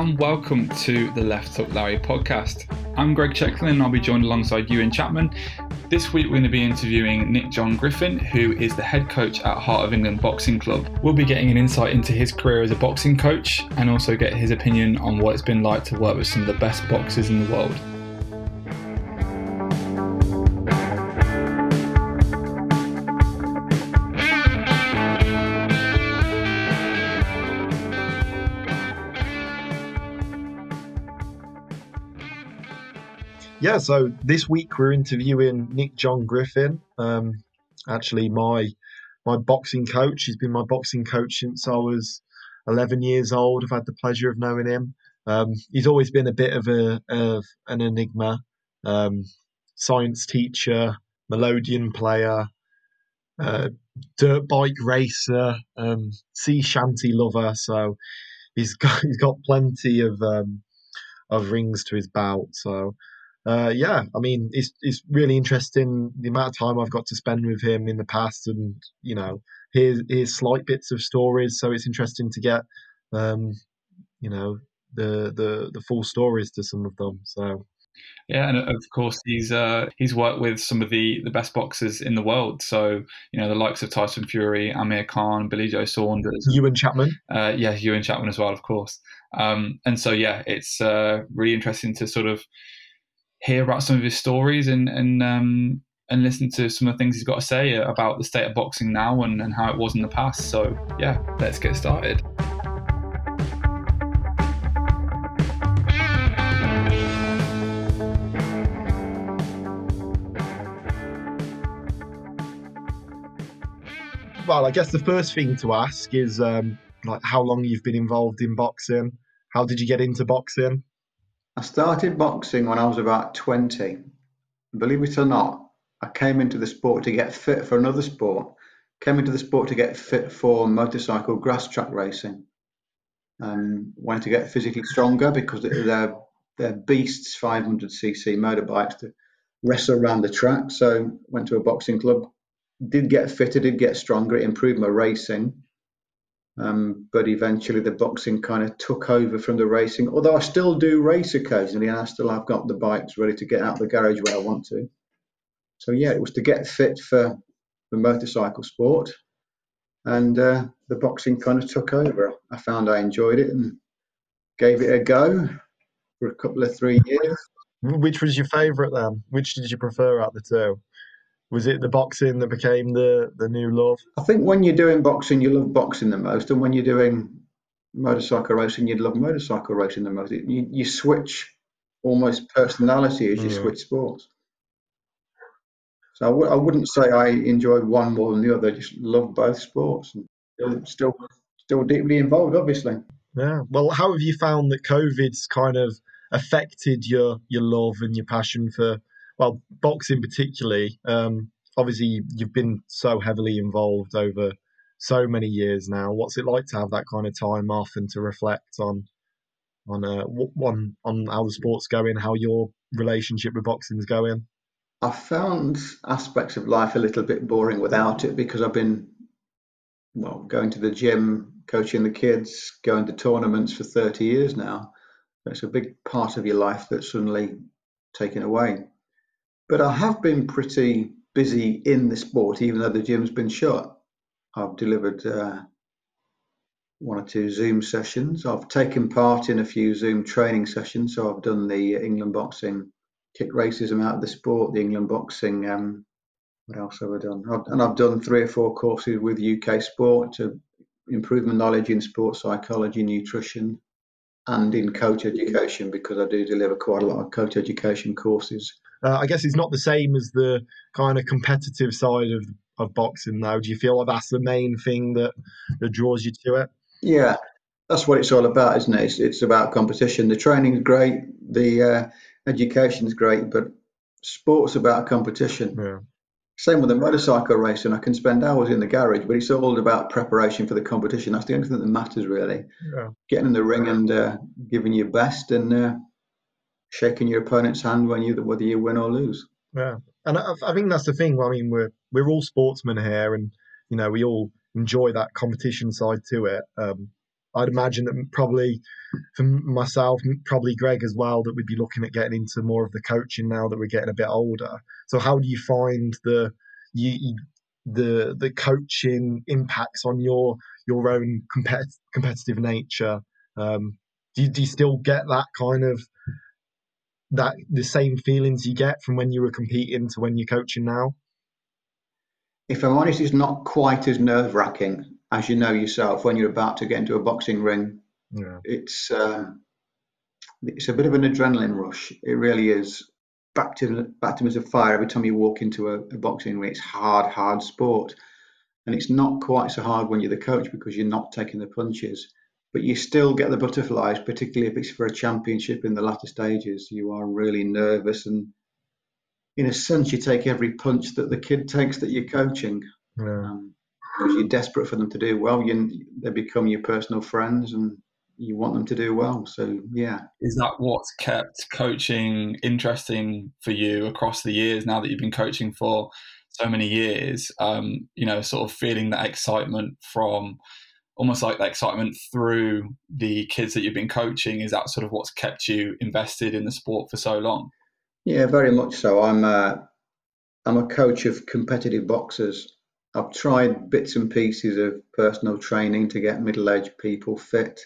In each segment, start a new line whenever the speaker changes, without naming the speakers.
And welcome to the Left Hook Larry podcast. I'm Greg Checklin and I'll be joined alongside Ewan Chapman. This week we're going to be interviewing Nick John Griffin, who is the head coach at Heart of England Boxing Club. We'll be getting an insight into his career as a boxing coach and also get his opinion on what it's been like to work with some of the best boxers in the world.
Yeah, so this week we're interviewing Nick John Griffin. Um, actually, my my boxing coach. He's been my boxing coach since I was 11 years old. I've had the pleasure of knowing him. Um, he's always been a bit of a of an enigma. Um, science teacher, melodeon player, uh, dirt bike racer, um, sea shanty lover. So he's got he's got plenty of um, of rings to his belt. So uh, yeah, I mean, it's it's really interesting the amount of time I've got to spend with him in the past, and you know, here's here's slight bits of stories. So it's interesting to get, um, you know, the the the full stories to some of them. So.
Yeah, and of course he's uh, he's worked with some of the, the best boxers in the world. So you know the likes of Tyson Fury, Amir Khan, Billy Joe Saunders,
Ewan Chapman.
Uh, yeah, Ewan Chapman as well, of course. Um, and so yeah, it's uh, really interesting to sort of hear about some of his stories and and um, and listen to some of the things he's got to say about the state of boxing now and, and how it was in the past. So yeah, let's get started.
Well, I guess the first thing to ask is um, like how long you've been involved in boxing. How did you get into boxing?
I started boxing when I was about 20. Believe it or not, I came into the sport to get fit for another sport. Came into the sport to get fit for motorcycle grass track racing. And wanted to get physically stronger because they're, they're beasts 500cc motorbikes to wrestle around the track. So went to a boxing club. Did get fitter, did get stronger. It improved my racing. Um, but eventually the boxing kind of took over from the racing. Although I still do race occasionally, and I still have got the bikes ready to get out of the garage where I want to. So yeah, it was to get fit for the motorcycle sport, and uh, the boxing kind of took over. I found I enjoyed it and gave it a go for a couple of three years.
Which was your favourite then? Which did you prefer out of the two? Was it the boxing that became the the new love?
I think when you're doing boxing, you love boxing the most, and when you're doing motorcycle racing, you'd love motorcycle racing the most. You, you switch almost personality as you mm. switch sports. So I w- I wouldn't say I enjoy one more than the other. I just love both sports and still still deeply involved, obviously.
Yeah. Well, how have you found that COVID's kind of affected your your love and your passion for well, boxing particularly. Um, obviously, you've been so heavily involved over so many years now. What's it like to have that kind of time off and to reflect on on uh, one on how the sport's going, how your relationship with boxing is going?
I found aspects of life a little bit boring without it because I've been well going to the gym, coaching the kids, going to tournaments for 30 years now. It's a big part of your life that's suddenly taken away. But I have been pretty busy in the sport, even though the gym's been shut. I've delivered uh, one or two Zoom sessions. I've taken part in a few Zoom training sessions. So I've done the England boxing kick racism out of the sport, the England boxing. Um, what else have I done? I've, and I've done three or four courses with UK Sport to improve my knowledge in sports psychology, nutrition, and in coach education because I do deliver quite a lot of coach education courses.
Uh, I guess it's not the same as the kind of competitive side of, of boxing though. Do you feel like that's the main thing that, that draws you to it?
Yeah, that's what it's all about, isn't it? It's, it's about competition. The training's great, the uh, education's great, but sport's about competition. Yeah. Same with the motorcycle racing. I can spend hours in the garage, but it's all about preparation for the competition. That's the only thing that matters, really. Yeah. Getting in the ring and uh, giving your best and uh, shaking your opponent's hand when you whether you win or lose.
Yeah, and I, I think that's the thing. I mean, we're we're all sportsmen here, and you know we all enjoy that competition side to it. Um, I'd imagine that probably for myself, probably Greg as well, that we'd be looking at getting into more of the coaching now that we're getting a bit older. So how do you find the you, the the coaching impacts on your your own compet- competitive nature? Um, do you, do you still get that kind of that the same feelings you get from when you were competing to when you're coaching now?
If I'm honest, it's not quite as nerve wracking as you know yourself when you're about to get into a boxing ring.
Yeah.
It's um, it's a bit of an adrenaline rush. It really is. Baptism, baptism of fire every time you walk into a, a boxing ring. It's hard, hard sport, and it's not quite so hard when you're the coach because you're not taking the punches but you still get the butterflies, particularly if it's for a championship in the latter stages. You are really nervous, and in a sense, you take every punch that the kid takes that you're coaching.
Yeah.
Um, because you're desperate for them to do well. You, they become your personal friends, and you want them to do well. So, yeah.
Is that what's kept coaching interesting for you across the years now that you've been coaching for so many years? Um, you know, sort of feeling that excitement from almost like that excitement through the kids that you've been coaching is that sort of what's kept you invested in the sport for so long
yeah very much so i'm a, i'm a coach of competitive boxers i've tried bits and pieces of personal training to get middle-aged people fit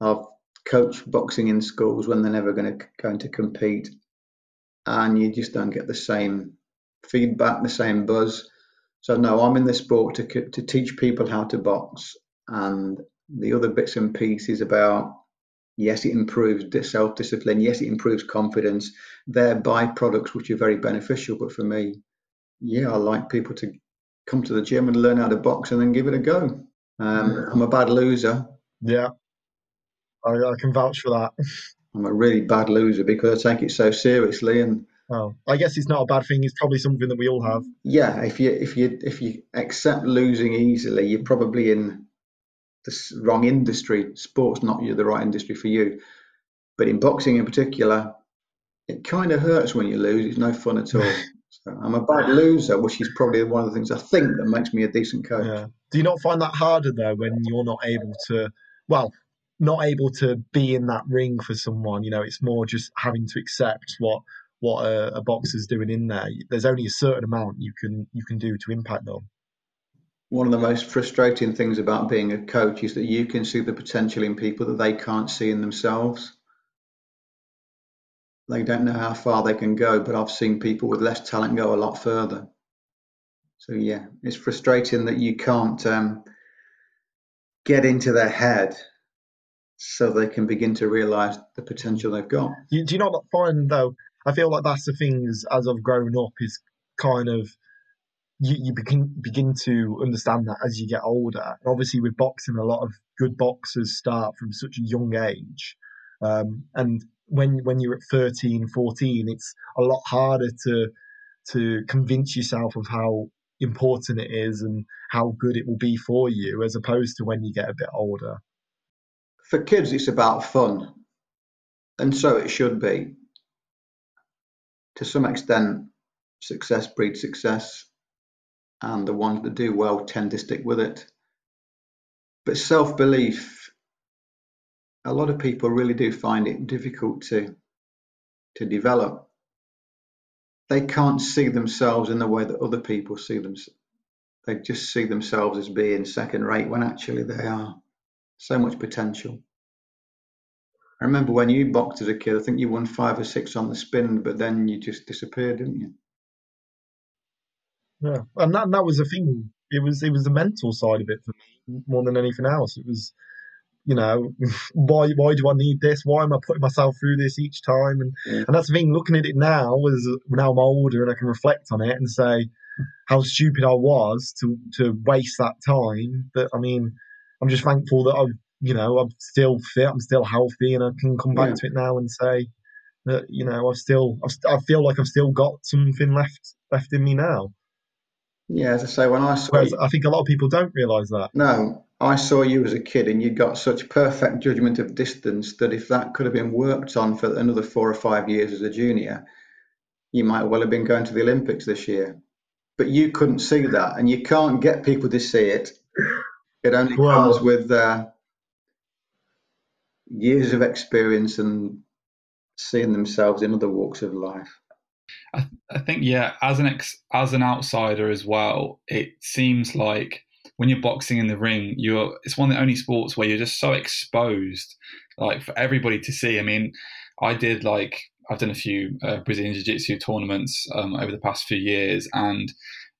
i've coached boxing in schools when they're never going to going to compete and you just don't get the same feedback the same buzz so no i'm in the sport to, to teach people how to box and the other bits and pieces about yes, it improves self discipline, yes, it improves confidence. They're byproducts which are very beneficial. But for me, yeah, I like people to come to the gym and learn how to box and then give it a go. Um, I'm a bad loser.
Yeah, I, I can vouch for that.
I'm a really bad loser because I take it so seriously and.
Oh, I guess it's not a bad thing. It's probably something that we all have.
Yeah, if you if you if you accept losing easily, you're probably in the wrong industry. Sport's not the right industry for you. But in boxing in particular, it kind of hurts when you lose. It's no fun at all. so I'm a bad loser, which is probably one of the things I think that makes me a decent coach.
Yeah. Do you not find that harder though when you're not able to, well, not able to be in that ring for someone? You know, it's more just having to accept what what a, a boxer's doing in there. There's only a certain amount you can you can do to impact them
one of the most frustrating things about being a coach is that you can see the potential in people that they can't see in themselves. They don't know how far they can go, but I've seen people with less talent go a lot further. So yeah, it's frustrating that you can't um, get into their head so they can begin to realise the potential they've got.
You, do you not find though? I feel like that's the thing is, as I've grown up is kind of you, you begin begin to understand that as you get older. And obviously, with boxing, a lot of good boxers start from such a young age, um, and when when you're at 13, 14, it's a lot harder to to convince yourself of how important it is and how good it will be for you, as opposed to when you get a bit older.
For kids, it's about fun, and so it should be. To some extent, success breeds success and the ones that do well tend to stick with it. But self belief, a lot of people really do find it difficult to, to develop. They can't see themselves in the way that other people see them. They just see themselves as being second rate when actually they are so much potential. I remember when you boxed as a kid, I think you won five or six on the spin, but then you just disappeared, didn't you?
Yeah, and that that was the thing. It was it was the mental side of it for me more than anything else. It was, you know, why why do I need this? Why am I putting myself through this each time? And yeah. and that's the thing. Looking at it now, as now I'm older and I can reflect on it and say how stupid I was to to waste that time. But I mean, I'm just thankful that I've you know I'm still fit, I'm still healthy, and I can come back yeah. to it now and say that you know I've still I've, I feel like I've still got something left left in me now.
Yeah, as I say, when I saw
Whereas you, I think a lot of people don't realise that.
No, I saw you as a kid and you got such perfect judgment of distance that if that could have been worked on for another four or five years as a junior, you might well have been going to the Olympics this year. But you couldn't see that, and you can't get people to see it. It only well, comes with uh, years of experience and seeing themselves in other walks of life.
I, I think yeah, as an ex, as an outsider as well, it seems like when you're boxing in the ring, you're it's one of the only sports where you're just so exposed, like for everybody to see. I mean, I did like I've done a few uh, Brazilian Jiu Jitsu tournaments um, over the past few years, and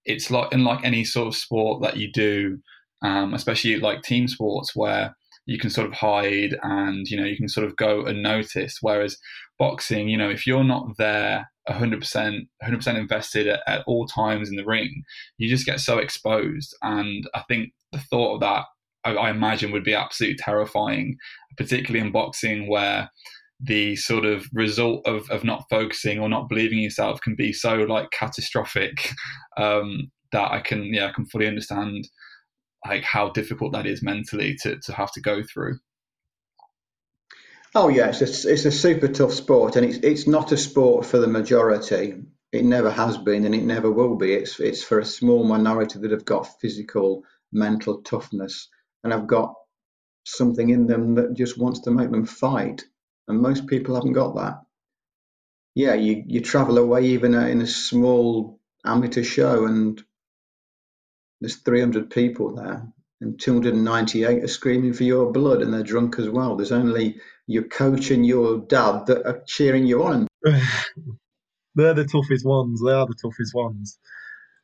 it's like unlike any sort of sport that you do, um, especially like team sports where you can sort of hide and you know you can sort of go unnoticed. Whereas boxing, you know, if you're not there 100% 100% invested at, at, all times in the ring. You just get so exposed and i think the thought of that I, I, imagine would be absolutely terrifying particularly in boxing where the sort of result of, of not focusing or not believing yourself can be so like catastrophic um, that i can yeah i can fully understand like how difficult that is mentally to, to have to go through
Oh yeah, it's a, it's a super tough sport, and it's it's not a sport for the majority. It never has been, and it never will be. It's it's for a small minority that have got physical, mental toughness, and have got something in them that just wants to make them fight. And most people haven't got that. Yeah, you you travel away even in a small amateur show, and there's 300 people there, and 298 are screaming for your blood, and they're drunk as well. There's only your coach and your dad that are cheering you on.
They're the toughest ones. They are the toughest ones.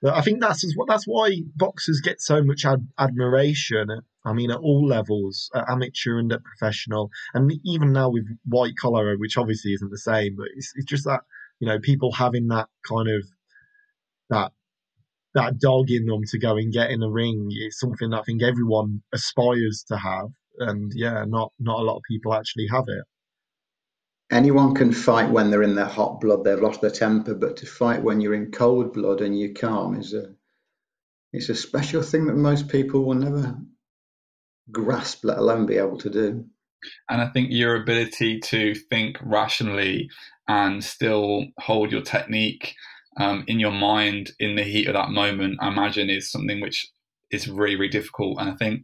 But I think that's that's why boxers get so much ad- admiration. I mean, at all levels, at amateur and at professional, and even now with white collar, which obviously isn't the same, but it's, it's just that you know people having that kind of that that dog in them to go and get in the ring is something that I think everyone aspires to have and yeah, not not a lot of people actually have it.
Anyone can fight when they're in their hot blood, they've lost their temper, but to fight when you're in cold blood and you're calm is a it's a special thing that most people will never grasp, let alone be able to do.
And I think your ability to think rationally and still hold your technique um, in your mind in the heat of that moment, I imagine, is something which is really, really difficult. And I think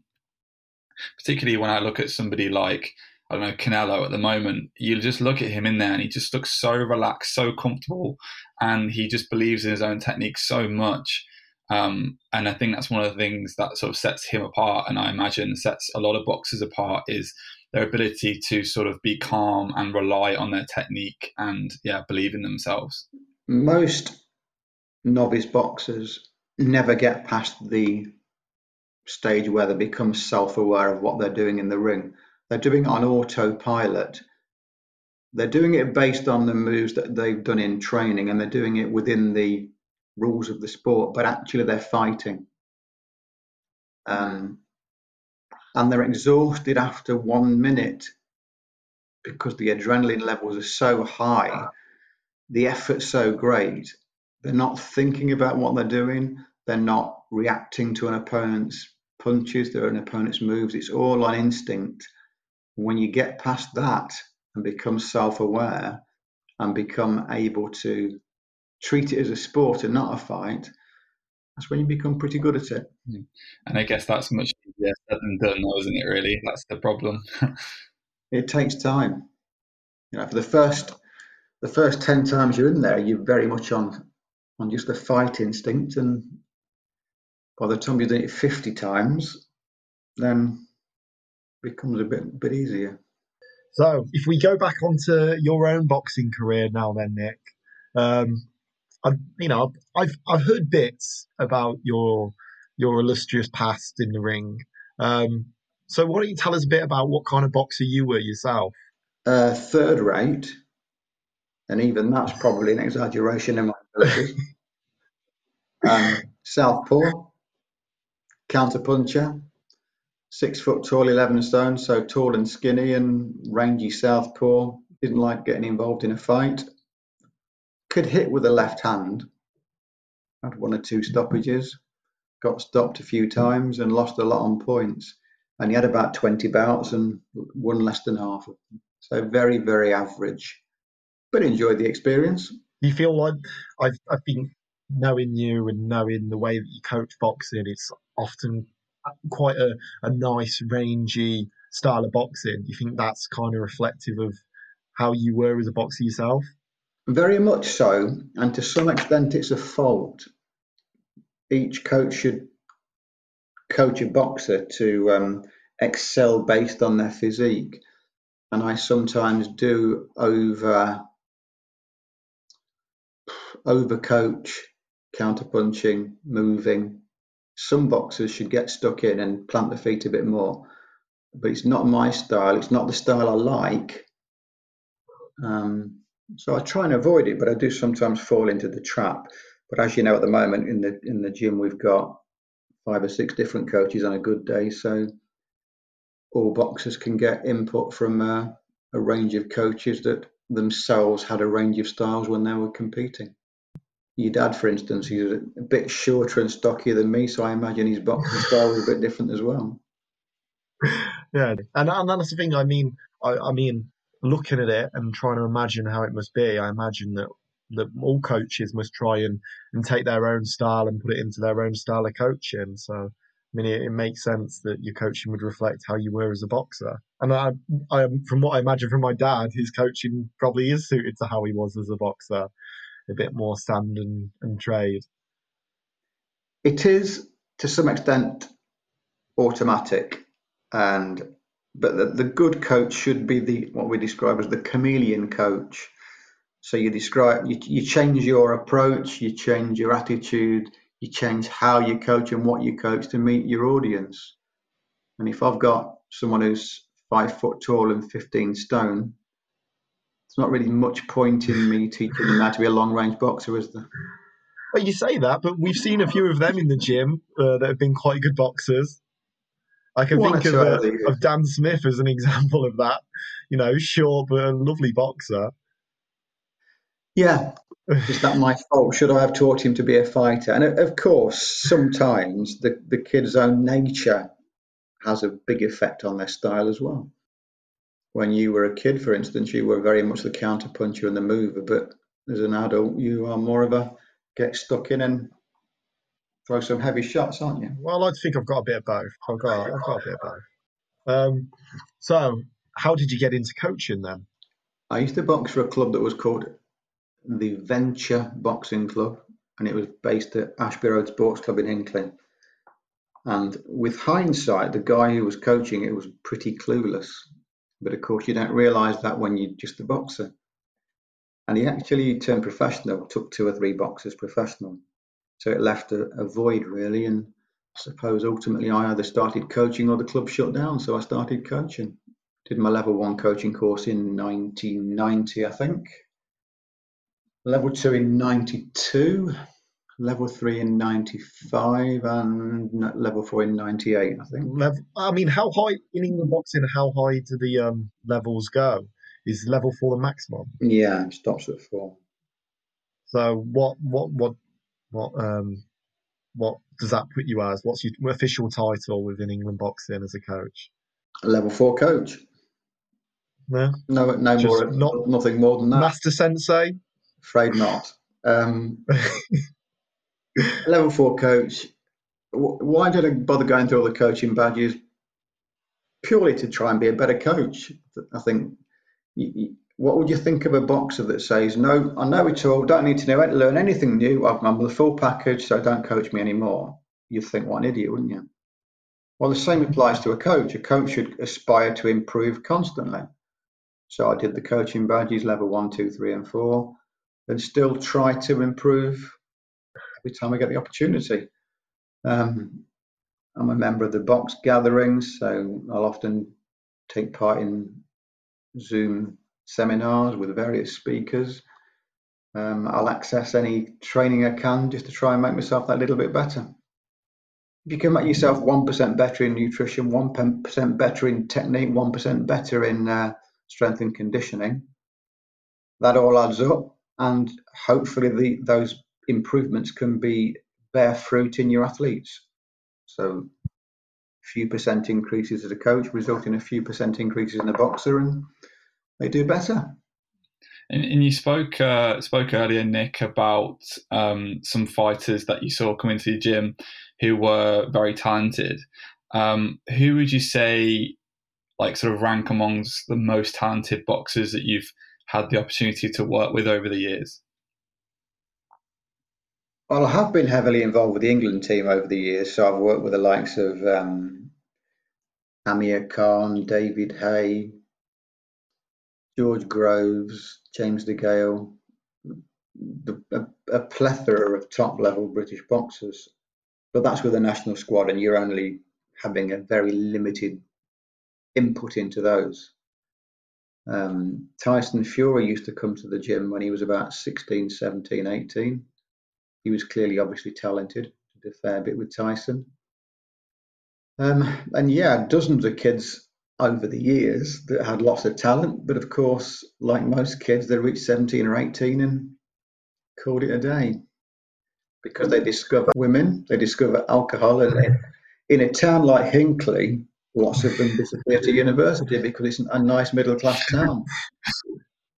particularly when I look at somebody like I don't know Canelo at the moment. You just look at him in there, and he just looks so relaxed, so comfortable, and he just believes in his own technique so much. Um, and I think that's one of the things that sort of sets him apart, and I imagine sets a lot of boxers apart is their ability to sort of be calm and rely on their technique and yeah, believe in themselves.
Most novice boxers never get past the stage where they become self-aware of what they're doing in the ring. They're doing it on autopilot. They're doing it based on the moves that they've done in training and they're doing it within the rules of the sport, but actually they're fighting. Um, and they're exhausted after one minute because the adrenaline levels are so high, the effort's so great. They're not thinking about what they're doing. They're not reacting to an opponent's punches, to an opponent's moves. It's all on instinct. When you get past that and become self aware and become able to treat it as a sport and not a fight, that's when you become pretty good at it.
Hmm. And I guess that's much easier said than done, though, isn't it? Really, that's the problem.
it takes time. You know, for the first the first ten times you're in there, you're very much on on just the fight instinct, and by the time you've done it 50 times, then it becomes a bit bit easier.
So, if we go back onto your own boxing career now, then Nick, um, I, you know, I've I've heard bits about your your illustrious past in the ring. Um, so, why don't you tell us a bit about what kind of boxer you were yourself?
Uh, third rate, and even that's probably an exaggeration in my ability. um, Southpaw, counterpuncher, six foot tall, 11 stone, so tall and skinny and rangy southpaw. Didn't like getting involved in a fight. Could hit with a left hand. Had one or two stoppages. Got stopped a few times and lost a lot on points. And he had about 20 bouts and won less than half of them. So very, very average. But enjoyed the experience.
You feel like I've, I've been knowing you and knowing the way that you coach boxing, it's often quite a, a nice, rangy style of boxing? Do you think that's kind of reflective of how you were as a boxer yourself?
Very much so, and to some extent, it's a fault. Each coach should coach a boxer to um, excel based on their physique, and I sometimes do over overcoach, counterpunching, moving. Some boxers should get stuck in and plant their feet a bit more, but it's not my style. It's not the style I like. Um, so I try and avoid it, but I do sometimes fall into the trap. But as you know, at the moment in the in the gym, we've got five or six different coaches on a good day, so all boxers can get input from uh, a range of coaches that themselves had a range of styles when they were competing. Your dad, for instance, he's a bit shorter and stockier than me, so I imagine his boxing style was a bit different as well.
Yeah, and and that's the thing. I mean, I, I mean, looking at it and trying to imagine how it must be, I imagine that that all coaches must try and, and take their own style and put it into their own style of coaching. So, I mean, it, it makes sense that your coaching would reflect how you were as a boxer. And I, I, from what I imagine from my dad, his coaching probably is suited to how he was as a boxer, a bit more stand and, and trade.
It is to some extent automatic, and but the, the good coach should be the what we describe as the chameleon coach. So you describe you, you change your approach, you change your attitude, you change how you coach and what you coach to meet your audience. And if I've got someone who's five foot tall and 15 stone, there's not really much point in me teaching them how to be a long range boxer, is there?
Well, you say that, but we've seen a few of them in the gym uh, that have been quite good boxers. I can
One
think of, uh, of Dan Smith as an example of that. You know, short but a lovely boxer.
Yeah. Is that my fault? Should I have taught him to be a fighter? And of of course, sometimes the, the kid's own nature has a big effect on their style as well. When you were a kid, for instance, you were very much the counterpuncher and the mover, but as an adult, you are more of a get stuck in and throw some heavy shots, aren't you?
Well, I like to think I've got a bit of both. I've got, I've got a bit of both. Um, so, how did you get into coaching then?
I used to box for a club that was called the Venture Boxing Club, and it was based at Ashby Road Sports Club in Hinckley. And with hindsight, the guy who was coaching it was pretty clueless. But of course, you don't realise that when you're just a boxer. And he actually turned professional, took two or three boxes professional. So it left a, a void really. And I suppose ultimately I either started coaching or the club shut down. So I started coaching. Did my level one coaching course in 1990, I think. Level two in 92, level three in 95, and level four in 98, I think.
Level, I mean, how high in England boxing? How high do the um, levels go? Is level four the maximum?
Yeah, it stops at four.
So, what, what, what, what, um, what does that put you as? What's your official title within England boxing as a coach?
A level four coach.
No,
No, no
Just
more,
not-
nothing more than that.
Master Sensei.
Afraid not. Um, level four coach. Why did I bother going through all the coaching badges? Purely to try and be a better coach. I think. What would you think of a boxer that says, "No, I know it all. Don't need to know learn anything new. I'm the full package, so don't coach me anymore." You'd think, "What an idiot, wouldn't you?" Well, the same applies to a coach. A coach should aspire to improve constantly. So I did the coaching badges, level one, two, three, and four, and still try to improve every time I get the opportunity. Um, I'm a member of the box gatherings, so I'll often take part in Zoom seminars with various speakers. Um, I'll access any training I can just to try and make myself that little bit better. If you can make yourself 1% better in nutrition, 1% better in technique, 1% better in uh, strength and conditioning, that all adds up. And hopefully, the, those improvements can be bear fruit in your athletes. So, a few percent increases as a coach result in a few percent increases in the boxer, and they do better.
And, and you spoke uh, spoke earlier, Nick, about um, some fighters that you saw come into the gym who were very talented. Um, who would you say like sort of rank amongst the most talented boxers that you've had the opportunity to work with over the years?
Well, I have been heavily involved with the England team over the years, so I've worked with the likes of um, Amir Khan, David Haye, George Groves, James DeGale, the, a, a, plethora of top level British boxers. But that's with the national squad, and you're only having a very limited input into those. Um, Tyson Fury used to come to the gym when he was about 16, 17, 18. He was clearly, obviously talented. Did a fair bit with Tyson. Um, and yeah, dozens of kids over the years that had lots of talent, but of course, like most kids, they reached 17 or 18 and called it a day because they discover women, they discover alcohol, and in a town like Hinckley, lots of them disappear to university because it's a nice middle class town.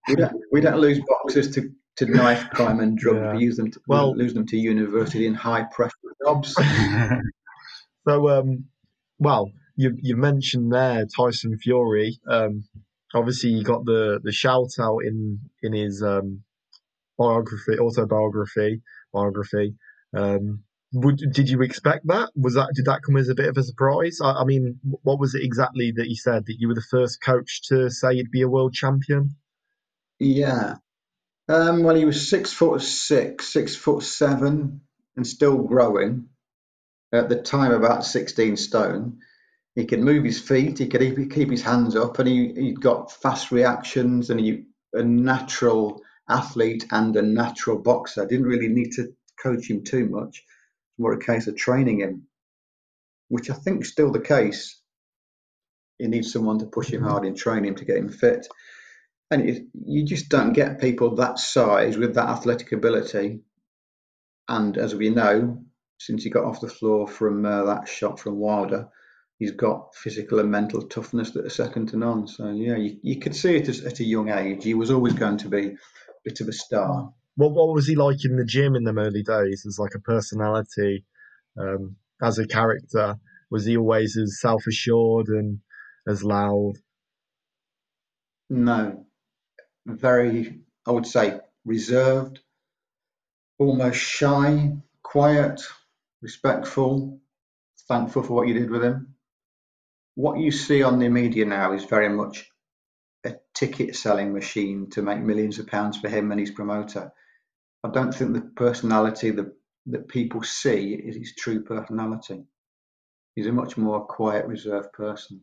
We don't we don't lose boxers to, to knife crime and drugs. Yeah. Use them to well, lose them to university and high pressure jobs.
so um, well, you you mentioned there Tyson Fury. Um, obviously, he got the the shout out in in his um, biography, autobiography, biography. Um, would, did you expect that? Was that did that come as a bit of a surprise? I, I, mean, what was it exactly that he said that you were the first coach to say you'd be a world champion?
Yeah. Um, well, he was six foot six, six foot seven, and still growing. At the time, about sixteen stone. He could move his feet. He could keep his hands up, and he he got fast reactions, and he a natural athlete and a natural boxer. Didn't really need to coach him too much. more a case of training him, which I think is still the case. You need someone to push him hard in training to get him fit. And it, you just don't get people that size with that athletic ability. And as we know, since he got off the floor from uh, that shot from Wilder, he's got physical and mental toughness that are second to none. So yeah, you, you could see it as, at a young age. He was always going to be a bit of a star.
What what was he like in the gym in the early days? As like a personality, um, as a character, was he always as self assured and as loud?
No, very. I would say reserved, almost shy, quiet, respectful, thankful for what you did with him. What you see on the media now is very much a ticket selling machine to make millions of pounds for him and his promoter. I don't think the personality that, that people see is his true personality. He's a much more quiet, reserved person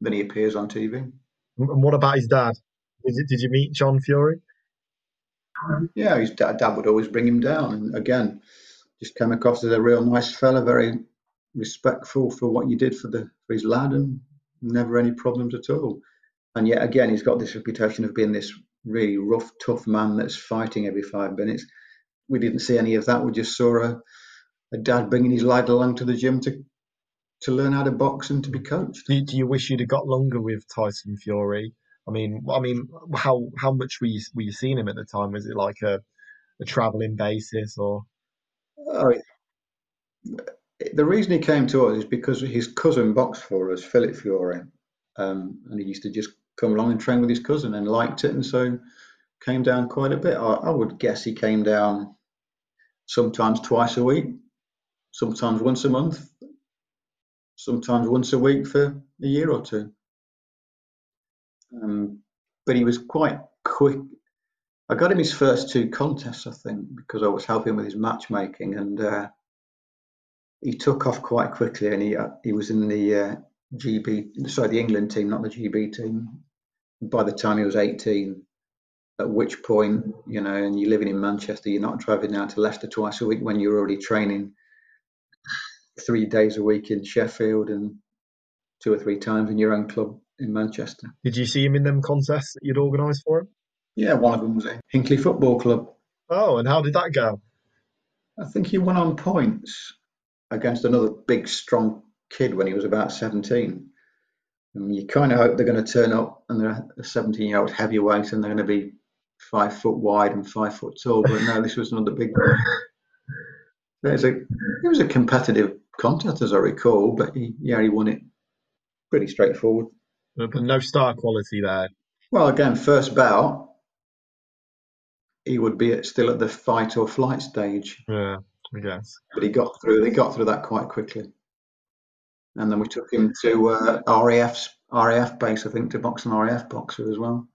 than he appears on TV.
And what about his dad? Did you, did you meet John Fury?
Yeah, his dad, dad would always bring him down. And again, just came across as a real nice fella, very respectful for what you did for the for his lad, and never any problems at all. And yet again, he's got this reputation of being this really rough, tough man that's fighting every five minutes. We didn't see any of that. We just saw a, a dad bringing his lad along to the gym to to learn how to box and to be coached.
Do you, do you wish you'd have got longer with Tyson Fury? I mean, I mean, how how much were you were you seeing him at the time? Was it like a a traveling basis or?
Oh, the reason he came to us is because his cousin boxed for us, Philip Fury, um, and he used to just come along and train with his cousin and liked it, and so came down quite a bit. I, I would guess he came down sometimes twice a week, sometimes once a month, sometimes once a week for a year or two. Um, but he was quite quick. I got him his first two contests, I think, because I was helping with his matchmaking, and uh, he took off quite quickly. And he uh, he was in the uh, GB, sorry, the England team, not the GB team, by the time he was 18. At which point, you know, and you're living in Manchester, you're not driving down to Leicester twice a week when you're already training three days a week in Sheffield and two or three times in your own club in Manchester.
Did you see him in them contests that you'd organised for him?
Yeah, one of them was a Hinckley Football Club.
Oh, and how did that go?
I think he won on points against another big, strong kid when he was about 17. And you kind of hope they're going to turn up and they're a 17 year old heavyweight and they're going to be five foot wide and five foot tall. But no, this was another big one. There's a, it was a competitive contest as I recall, but he, yeah, he won it pretty straightforward.
But no star quality there.
Well, again, first bout, he would be at, still at the fight or flight stage.
Yeah, I guess.
But he got through. He got through that quite quickly. And then we took him to uh, RAF's RAF base, I think, to box an RAF boxer as well.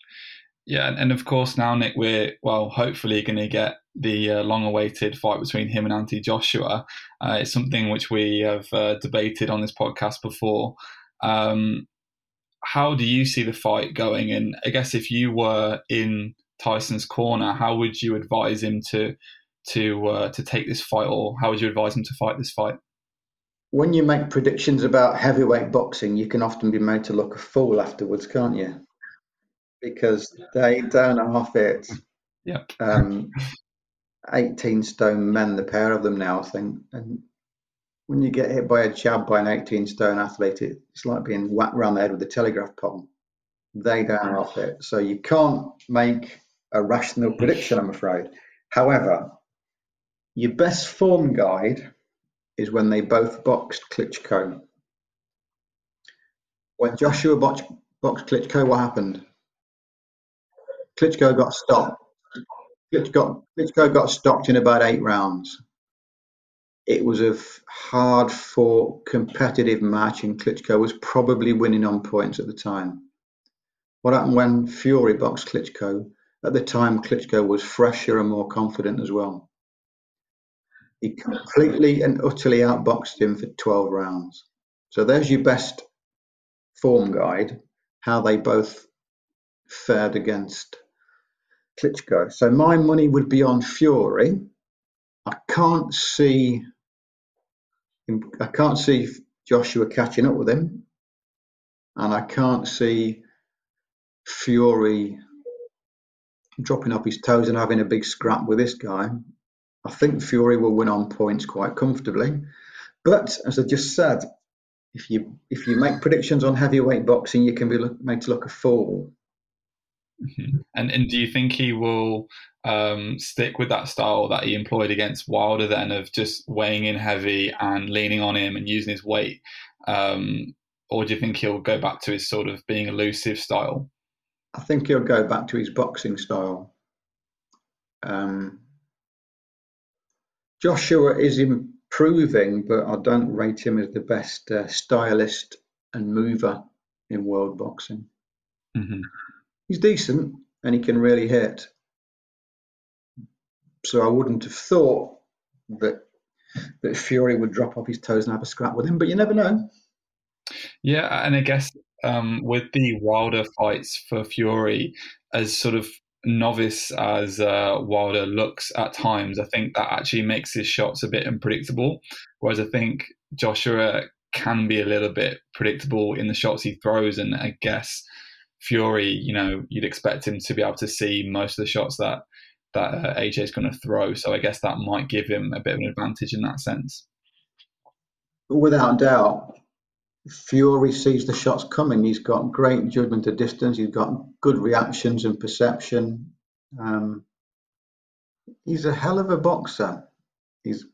Yeah, and of course now Nick, we're well, hopefully going to get the uh, long-awaited fight between him and Anthony Joshua. Uh, it's something which we have uh, debated on this podcast before. Um, how do you see the fight going? And I guess if you were in Tyson's corner, how would you advise him to to uh, to take this fight, or how would you advise him to fight this fight?
When you make predictions about heavyweight boxing, you can often be made to look a fool afterwards, can't you? Because they don't half it.
Yep.
Um, 18 stone men, the pair of them now, I think. And when you get hit by a jab by an 18 stone athlete, it's like being whacked around the head with a telegraph pole. They don't off it. So you can't make a rational prediction, I'm afraid. However, your best form guide is when they both boxed Klitschko. When Joshua boxed, boxed Klitschko, what happened? Klitschko got stopped. Klitschko, Klitschko got stopped in about eight rounds. It was a hard fought, competitive match, and Klitschko was probably winning on points at the time. What happened when Fury boxed Klitschko? At the time, Klitschko was fresher and more confident as well. He completely and utterly outboxed him for 12 rounds. So there's your best form guide, how they both fared against Klitschko. So my money would be on Fury. I can't see I can't see Joshua catching up with him, and I can't see Fury dropping off his toes and having a big scrap with this guy. I think Fury will win on points quite comfortably. But as I just said, if you if you make predictions on heavyweight boxing, you can be look, made to look a fool.
Mm-hmm. And and do you think he will um, stick with that style that he employed against Wilder then of just weighing in heavy and leaning on him and using his weight? Um, or do you think he'll go back to his sort of being elusive style?
I think he'll go back to his boxing style. Um, Joshua is improving, but I don't rate him as the best uh, stylist and mover in world boxing.
Mm-hmm.
He's decent and he can really hit. So I wouldn't have thought that that Fury would drop off his toes and have a scrap with him, but you never know.
Yeah, and I guess um, with the Wilder fights for Fury, as sort of novice as uh, Wilder looks at times, I think that actually makes his shots a bit unpredictable. Whereas I think Joshua can be a little bit predictable in the shots he throws, and I guess Fury, you know, you'd expect him to be able to see most of the shots that that uh, AJ is going to throw. So I guess that might give him a bit of an advantage in that sense.
Without doubt, Fury sees the shots coming. He's got great judgment of distance. He's got good reactions and perception. Um, he's a hell of a boxer. He's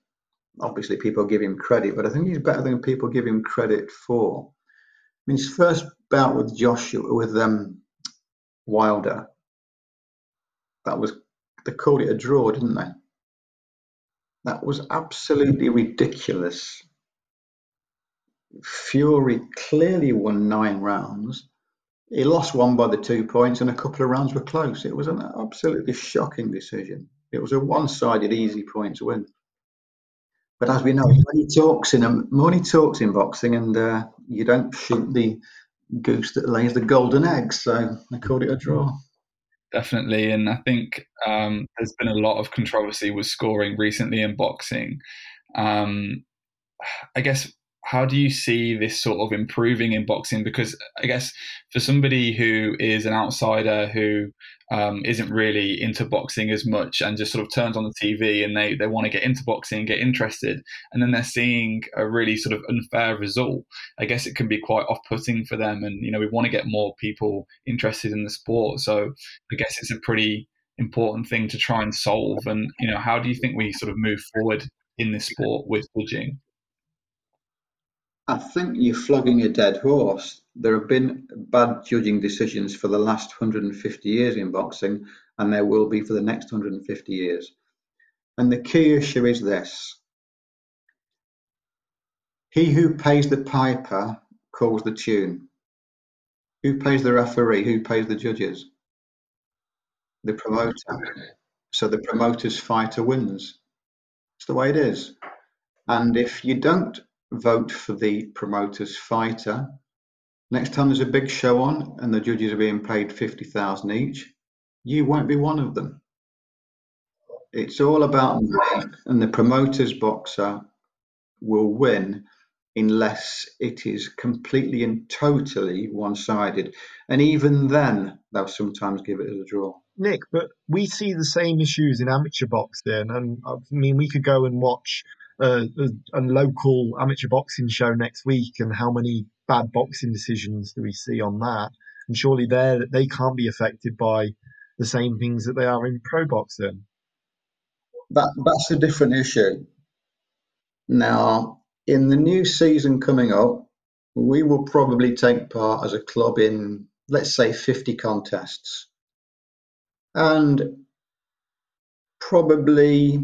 obviously people give him credit, but I think he's better than people give him credit for. I mean, his first bout with Joshua with um, Wilder, that was they called it a draw, didn't they? That was absolutely ridiculous. Fury clearly won nine rounds. He lost one by the two points, and a couple of rounds were close. It was an absolutely shocking decision. It was a one-sided, easy points win. But as we know, money talks in money talks in boxing, and uh, you don't shoot the goose that lays the golden eggs. So they called it a draw.
Definitely, and I think um, there's been a lot of controversy with scoring recently in boxing. Um, I guess how do you see this sort of improving in boxing? Because I guess for somebody who is an outsider who um, not really into boxing as much and just sort of turns on the TV and they, they want to get into boxing and get interested, and then they're seeing a really sort of unfair result, I guess it can be quite off putting for them. And, you know, we want to get more people interested in the sport. So I guess it's a pretty important thing to try and solve. And, you know, how do you think we sort of move forward in this sport with judging?
I think you're flogging a dead horse. There have been bad judging decisions for the last 150 years in boxing, and there will be for the next 150 years. And the key issue is this He who pays the piper calls the tune. Who pays the referee? Who pays the judges? The promoter. So the promoter's fighter wins. It's the way it is. And if you don't vote for the promoter's fighter, next time there's a big show on and the judges are being paid 50,000 each, you won't be one of them. It's all about money, and the promoter's boxer will win unless it is completely and totally one sided. And even then, they'll sometimes give it as a draw.
Nick, but we see the same issues in amateur boxing, and uh, I mean, we could go and watch a, local amateur boxing show next week, and how many bad boxing decisions do we see on that? And surely they they can't be affected by the same things that they are in pro boxing.
That that's a different issue. Now, in the new season coming up, we will probably take part as a club in, let's say, 50 contests and probably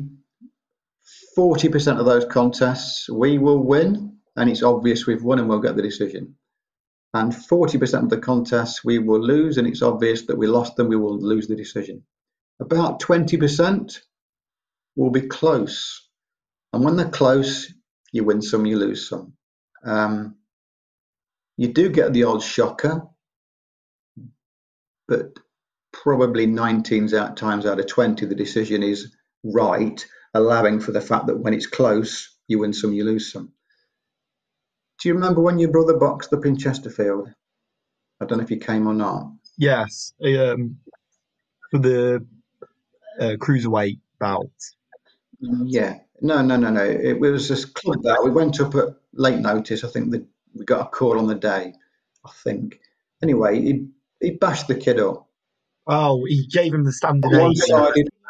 40% of those contests we will win, and it's obvious we've won and we'll get the decision. And 40% of the contests we will lose, and it's obvious that we lost them, we will lose the decision. About 20% will be close. And when they're close, you win some, you lose some. Um, you do get the odd shocker, but probably 19 out, times out of 20, the decision is right, allowing for the fact that when it's close, you win some, you lose some. Do you remember when your brother boxed up in Chesterfield? I don't know if you came or not.
Yes, um, for the uh, cruiserweight bout.
Yeah, no, no, no, no. It was this club that we went up at late notice. I think that we got a call on the day. I think. Anyway, he he bashed the kid up.
Oh, he gave him the standing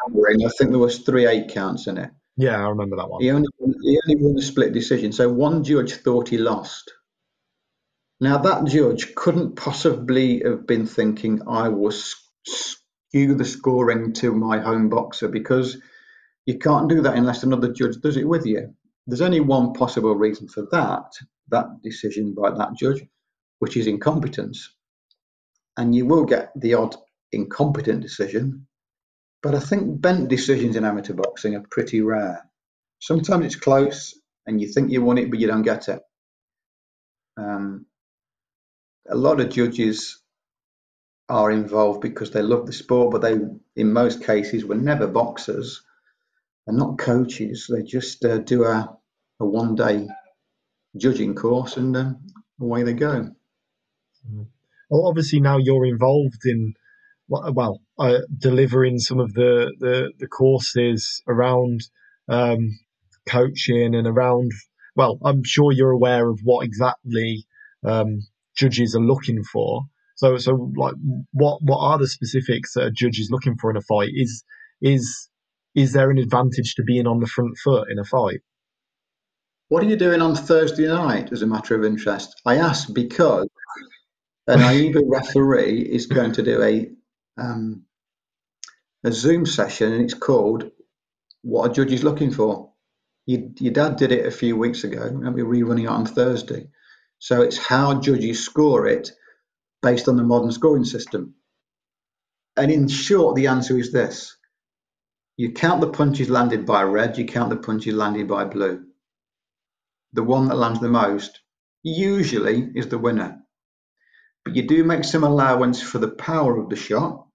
I think there was three eight counts in it.
Yeah, I remember that one.
He only he only won a split decision, so one judge thought he lost. Now that judge couldn't possibly have been thinking I was skew the scoring to my home boxer because you can't do that unless another judge does it with you. There's only one possible reason for that, that decision by that judge, which is incompetence. And you will get the odd incompetent decision, but I think bent decisions in amateur boxing are pretty rare. Sometimes it's close and you think you won it, but you don't get it. Um, a lot of judges are involved because they love the sport, but they, in most cases, were never boxers and not coaches. They just uh, do a, a one day judging course and uh, away they go.
Mm. Well, obviously, now you're involved in well, uh, delivering some of the, the, the courses around um, coaching and around, well, I'm sure you're aware of what exactly um, judges are looking for. So, so like, what what are the specifics that a judge is looking for in a fight? Is is is there an advantage to being on the front foot in a fight?
What are you doing on Thursday night as a matter of interest? I ask because an AIBA referee is going to do a um, a Zoom session, and it's called "What a Judge is Looking For." You, your dad did it a few weeks ago, and we're rerunning it on Thursday. So it's how judges score it based on the modern scoring system. And in short, the answer is this: you count the punches landed by red, you count the punches landed by blue. The one that lands the most usually is the winner. But you do make some allowance for the power of the shot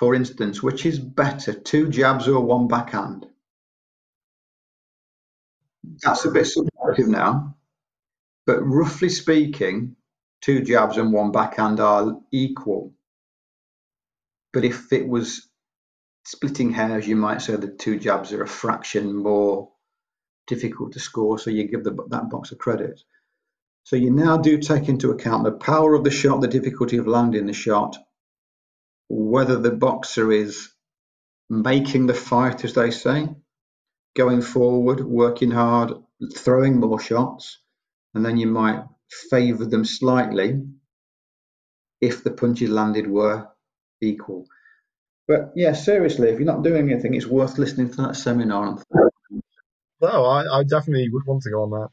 for instance, which is better, two jabs or one backhand? That's a bit subjective now, but roughly speaking, two jabs and one backhand are equal. But if it was splitting hairs, you might say the two jabs are a fraction more difficult to score, so you give the, that box a credit. So you now do take into account the power of the shot, the difficulty of landing the shot, whether the boxer is making the fight, as they say, going forward, working hard, throwing more shots, and then you might favour them slightly if the punches landed were equal. But yeah, seriously, if you're not doing anything, it's worth listening to that seminar.
No, I, I definitely would want to go on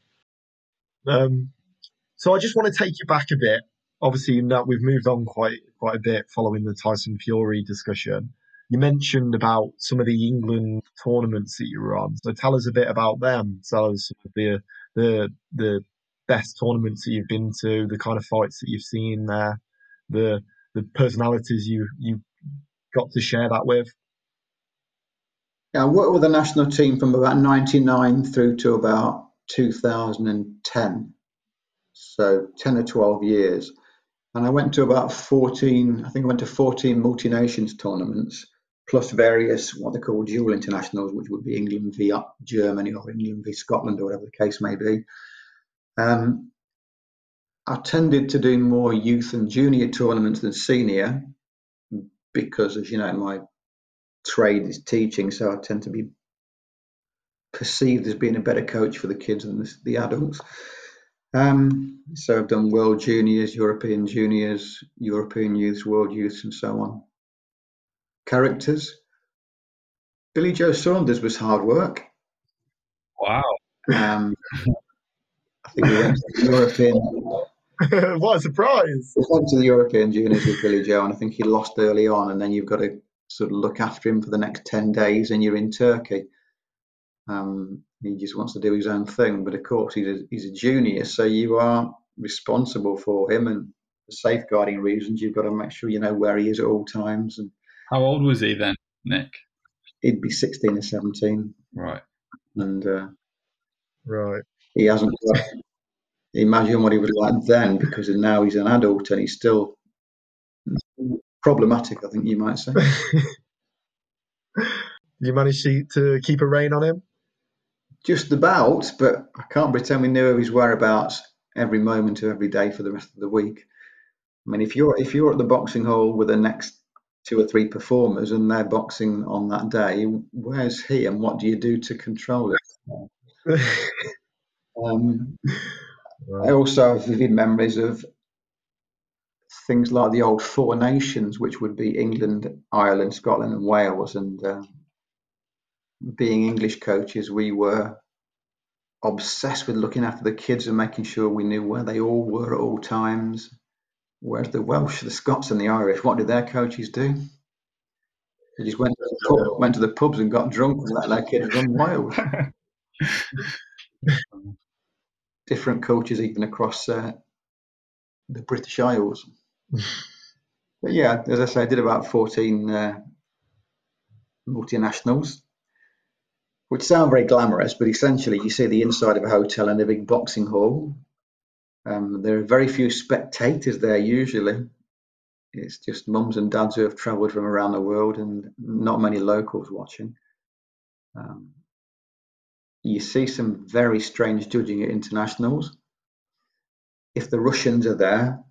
that. Um, so I just want to take you back a bit. Obviously, that we've moved on quite quite a bit following the Tyson Fury discussion. You mentioned about some of the England tournaments that you were on. So tell us a bit about them. Tell us the the the best tournaments that you've been to, the kind of fights that you've seen there, the the personalities you you got to share that with.
Yeah, I worked with the national team from about '99 through to about 2010, so 10 or 12 years. And I went to about 14, I think I went to 14 multi nations tournaments, plus various what they call dual internationals, which would be England v Germany or England v Scotland or whatever the case may be. Um, I tended to do more youth and junior tournaments than senior because, as you know, my trade is teaching, so I tend to be perceived as being a better coach for the kids than the, the adults. Um, so I've done World Juniors, European Juniors, European Youths, World Youths, and so on. Characters. Billy Joe Saunders was hard work.
Wow.
Um, I think we went to the European.
what a surprise!
We went to the European Juniors with Billy Joe, and I think he lost early on, and then you've got to sort of look after him for the next ten days, and you're in Turkey. Um, he just wants to do his own thing, but of course he's a, he's a junior, so you are responsible for him, and for safeguarding reasons, you've got to make sure you know where he is at all times. And
how old was he then, Nick?
He'd be sixteen or seventeen.
Right.
And uh,
right,
he hasn't got. Imagine what he was like then, because now he's an adult and he's still problematic. I think you might say.
you managed to, to keep a rein on him?
Just about, but I can't pretend we knew of his whereabouts every moment of every day for the rest of the week. I mean, if you're if you're at the boxing hall with the next two or three performers and they're boxing on that day, where's he and what do you do to control it? um, I also have vivid memories of things like the old Four Nations, which would be England, Ireland, Scotland, and Wales, and uh, being English coaches, we were obsessed with looking after the kids and making sure we knew where they all were at all times. Whereas the Welsh, the Scots, and the Irish, what did their coaches do? They just went to the, pub, went to the pubs and got drunk and let their kids run wild. Different cultures, even across uh, the British Isles. but yeah, as I say, I did about 14 uh, multinationals which sound very glamorous, but essentially you see the inside of a hotel and a big boxing hall. Um, there are very few spectators there usually. It's just mums and dads who have travelled from around the world and not many locals watching. Um, you see some very strange judging at internationals. If the Russians are there,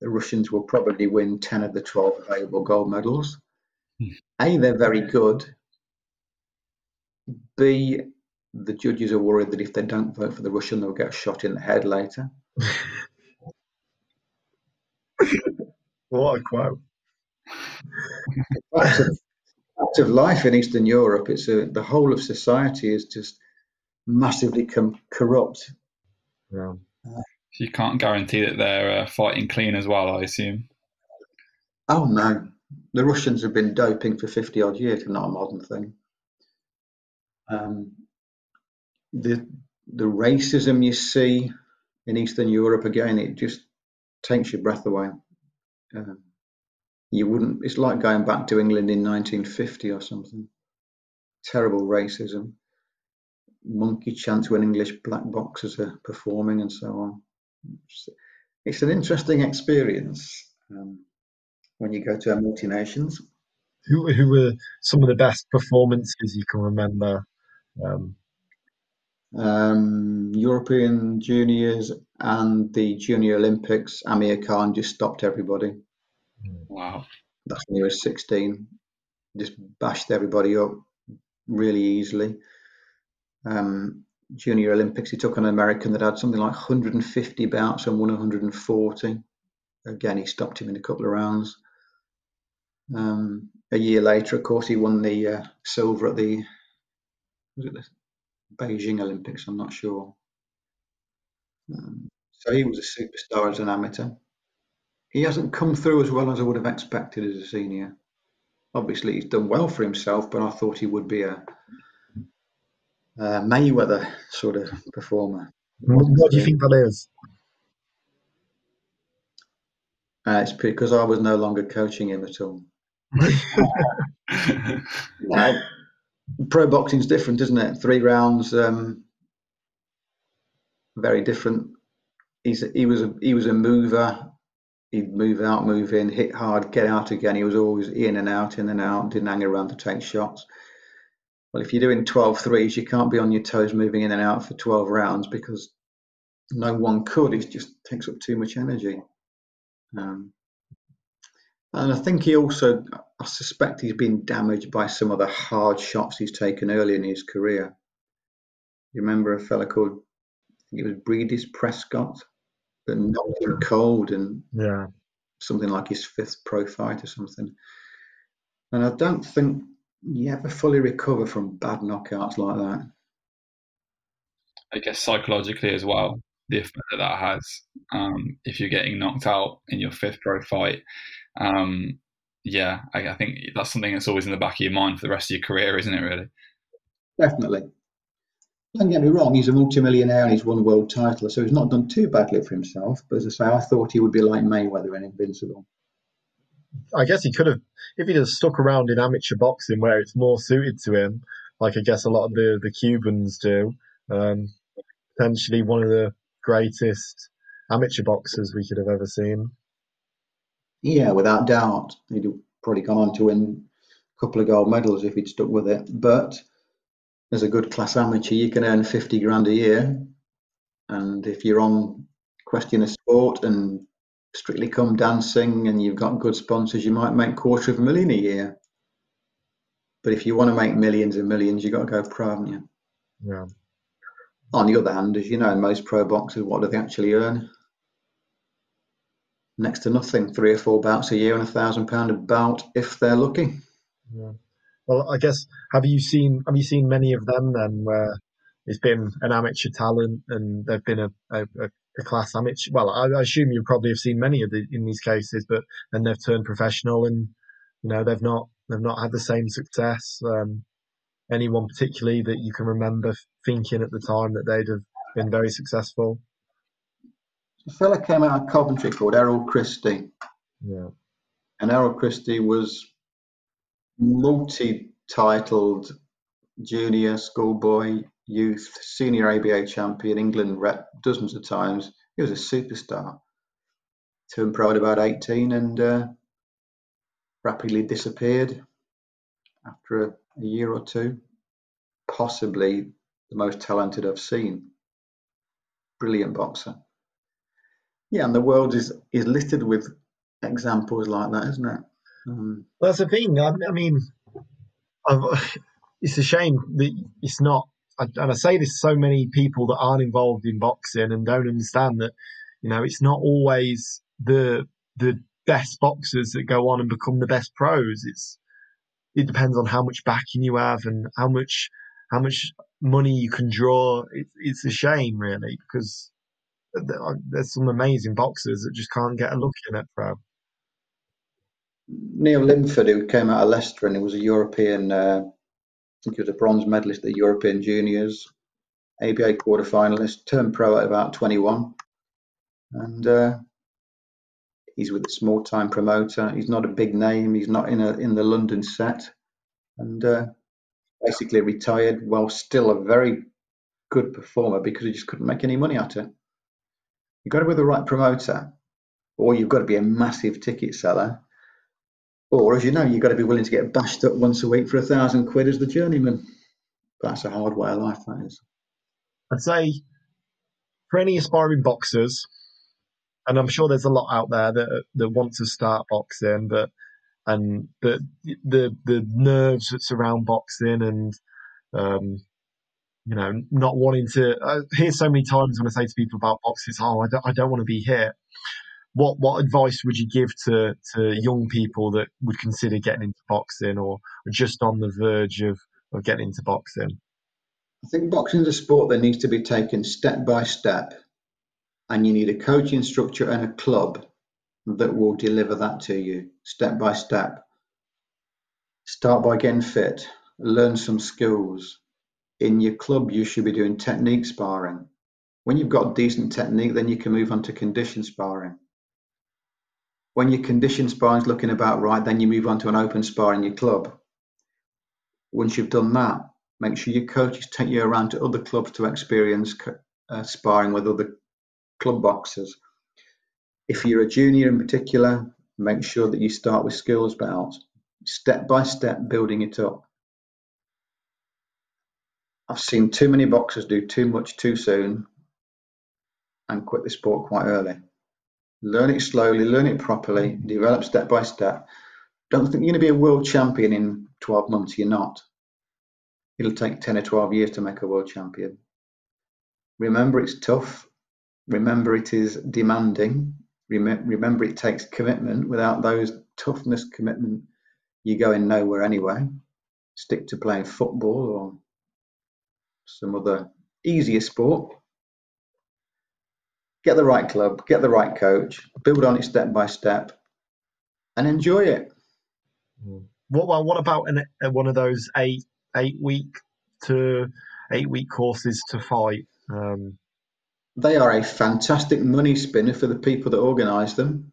the Russians will probably win 10 of the 12 available gold medals. Hmm. A, they're very good, B, the judges are worried that if they don't vote for the Russian, they'll get shot in the head later.
what a quote.
Fact of, fact of life in Eastern Europe, it's a, the whole of society is just massively com- corrupt.
Yeah.
you can't guarantee that they're uh, fighting clean as well, I assume.
Oh no, the Russians have been doping for fifty odd years. It's not a modern thing. Um, the the racism you see in Eastern Europe again, it just takes your breath away. Uh, you wouldn't. It's like going back to England in 1950 or something. Terrible racism, monkey chants when English black boxers are performing, and so on. It's, an interesting experience um, when you go to our multinations.
Who who were some of the best performances you can remember um,
um, European juniors and the Junior Olympics, Amir Khan just stopped everybody.
Wow.
That's when he was 16. Just bashed everybody up really easily. Um, Junior Olympics, he took an American that had something like 150 bouts and won 140. Again, he stopped him in a couple of rounds. Um, a year later, of course, he won the uh, silver at the was it the Beijing Olympics? I'm not sure. Um, so he was a superstar as an amateur. He hasn't come through as well as I would have expected as a senior. Obviously, he's done well for himself, but I thought he would be a, a Mayweather sort of performer.
What do you think that is?
Uh, it's because I was no longer coaching him at all. no, pro boxing's different, isn't it? Three rounds, um, very different. He's he was a he was a mover. He'd move out, move in, hit hard, get out again. He was always in and out, in and out. Didn't hang around to take shots. Well, if you're doing 12 threes, you can't be on your toes moving in and out for 12 rounds because no one could. It just takes up too much energy. Um, and I think he also, I suspect he's been damaged by some of the hard shots he's taken early in his career. You remember a fella called, I think it was Breidis Prescott that knocked him cold and
yeah,
something like his fifth pro fight or something. And I don't think you ever fully recover from bad knockouts like that.
I guess psychologically as well, the effect that that has. Um, if you're getting knocked out in your fifth pro fight, um, yeah, I, I, think that's something that's always in the back of your mind for the rest of your career, isn't it? Really?
Definitely. Don't get me wrong; he's a multimillionaire and he's won world titles, so he's not done too badly for himself. But as I say, I thought he would be like Mayweather and invincible.
I guess he could have, if he'd have stuck around in amateur boxing where it's more suited to him, like I guess a lot of the the Cubans do. Um, potentially one of the greatest amateur boxers we could have ever seen.
Yeah, without doubt. He'd probably gone on to win a couple of gold medals if he'd stuck with it. But as a good class amateur, you can earn 50 grand a year. And if you're on Question of Sport and Strictly Come Dancing and you've got good sponsors, you might make quarter of a million a year. But if you want to make millions and millions, you've got to go pro, haven't you?
Yeah.
On the other hand, as you know, most pro boxers, what do they actually earn? Next to nothing, three or four bouts a year and a thousand pound a bout if they're lucky.
Yeah. Well, I guess have you seen have you seen many of them then where it's been an amateur talent and they've been a, a, a class amateur? Well, I, I, assume you probably have seen many of the in these cases, but then they've turned professional and you know they've not they've not had the same success. Um, anyone particularly that you can remember thinking at the time that they'd have been very successful?
A fella came out of Coventry called Errol Christie.
Yeah.
And Errol Christie was multi-titled junior, schoolboy, youth, senior ABA champion, England rep dozens of times. He was a superstar. Turned pro at about 18 and uh, rapidly disappeared after a, a year or two. Possibly the most talented I've seen. Brilliant boxer. Yeah, and the world is is littered with examples like that, isn't it?
Um, that's the thing. I, I mean, I've, it's a shame that it's not. And I say this so many people that aren't involved in boxing and don't understand that, you know, it's not always the the best boxers that go on and become the best pros. It's it depends on how much backing you have and how much how much money you can draw. It, it's a shame, really, because there's some amazing boxers that just can't get a look in at pro.
Neil Linford, who came out of Leicester and he was a European, uh, I think he was a bronze medalist at the European Juniors, ABA quarter finalist, turned pro at about 21. And uh, he's with a small time promoter. He's not a big name, he's not in, a, in the London set. And uh, basically retired while still a very good performer because he just couldn't make any money at it. You've got to be the right promoter, or you've got to be a massive ticket seller, or as you know, you've got to be willing to get bashed up once a week for a thousand quid as the journeyman. That's a hard way of life, that is.
I'd say for any aspiring boxers, and I'm sure there's a lot out there that that want to start boxing, but and the the the nerves that surround boxing and um, you know, not wanting to. I hear so many times when I say to people about boxing, oh, I don't, I don't want to be here. What what advice would you give to to young people that would consider getting into boxing or just on the verge of, of getting into boxing?
I think boxing is a sport that needs to be taken step by step, and you need a coaching structure and a club that will deliver that to you step by step. Start by getting fit, learn some skills. In your club, you should be doing technique sparring. When you've got decent technique, then you can move on to condition sparring. When your condition sparring is looking about right, then you move on to an open spar in your club. Once you've done that, make sure your coaches take you around to other clubs to experience uh, sparring with other club boxers. If you're a junior in particular, make sure that you start with skills belts, step by step building it up. I've seen too many boxers do too much too soon and quit the sport quite early. Learn it slowly, learn it properly, develop step by step. Don't think you're going to be a world champion in 12 months. You're not. It'll take 10 or 12 years to make a world champion. Remember, it's tough. Remember, it is demanding remember it takes commitment. Without those toughness commitment, you're going nowhere anyway. Stick to playing football or some other easier sport. Get the right club, get the right coach, build on it step by step, and enjoy it.
Hmm. What well, what about an, one of those eight eight week to eight week courses to fight? Um,
they are a fantastic money spinner for the people that organise them.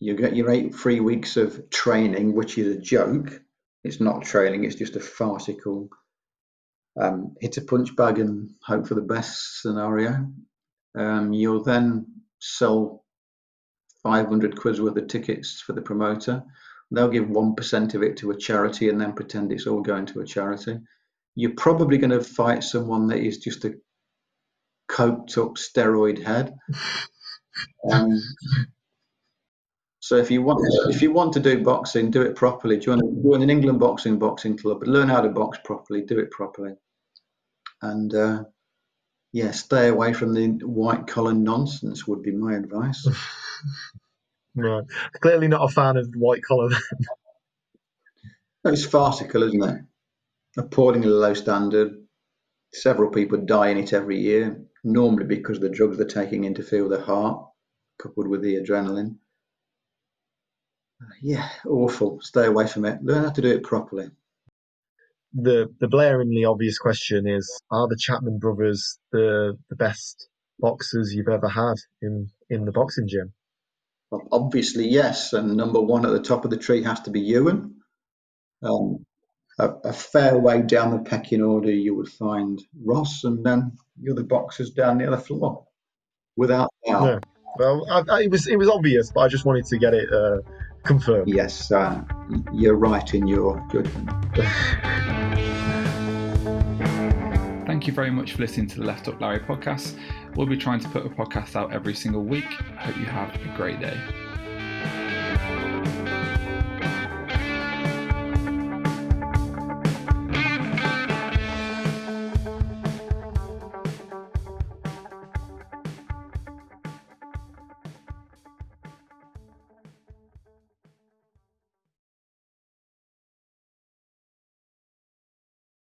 You get your eight free weeks of training, which is a joke. It's not training, it's just a farcical um, hit a punch bag and hope for the best scenario. Um, you'll then sell 500 quid's worth of tickets for the promoter. They'll give 1% of it to a charity and then pretend it's all going to a charity. You're probably going to fight someone that is just a coked up steroid head. Um, so if you want if you want to do boxing, do it properly. Join, join an England boxing boxing club, learn how to box properly, do it properly, and uh, yeah, stay away from the white collar nonsense. Would be my advice.
right, clearly not a fan of white collar.
it's farcical, isn't it? Appallingly low standard. Several people die in it every year normally because the drugs they're taking interfere with the heart, coupled with the adrenaline. Yeah, awful. Stay away from it. Learn how to do it properly.
The the blaringly obvious question is: Are the Chapman brothers the the best boxers you've ever had in in the boxing gym?
Well, obviously, yes. And number one at the top of the tree has to be Ewan. Um, a, a, fair way down the pecking order, you would find Ross, and then the other boxers down the other floor, without doubt. Yeah.
Well, I, I, it was it was obvious, but I just wanted to get it uh, confirmed.
Yes, uh, you're right in your judgment.
Thank you very much for listening to the Left Up Larry podcast. We'll be trying to put a podcast out every single week. I hope you have a great day.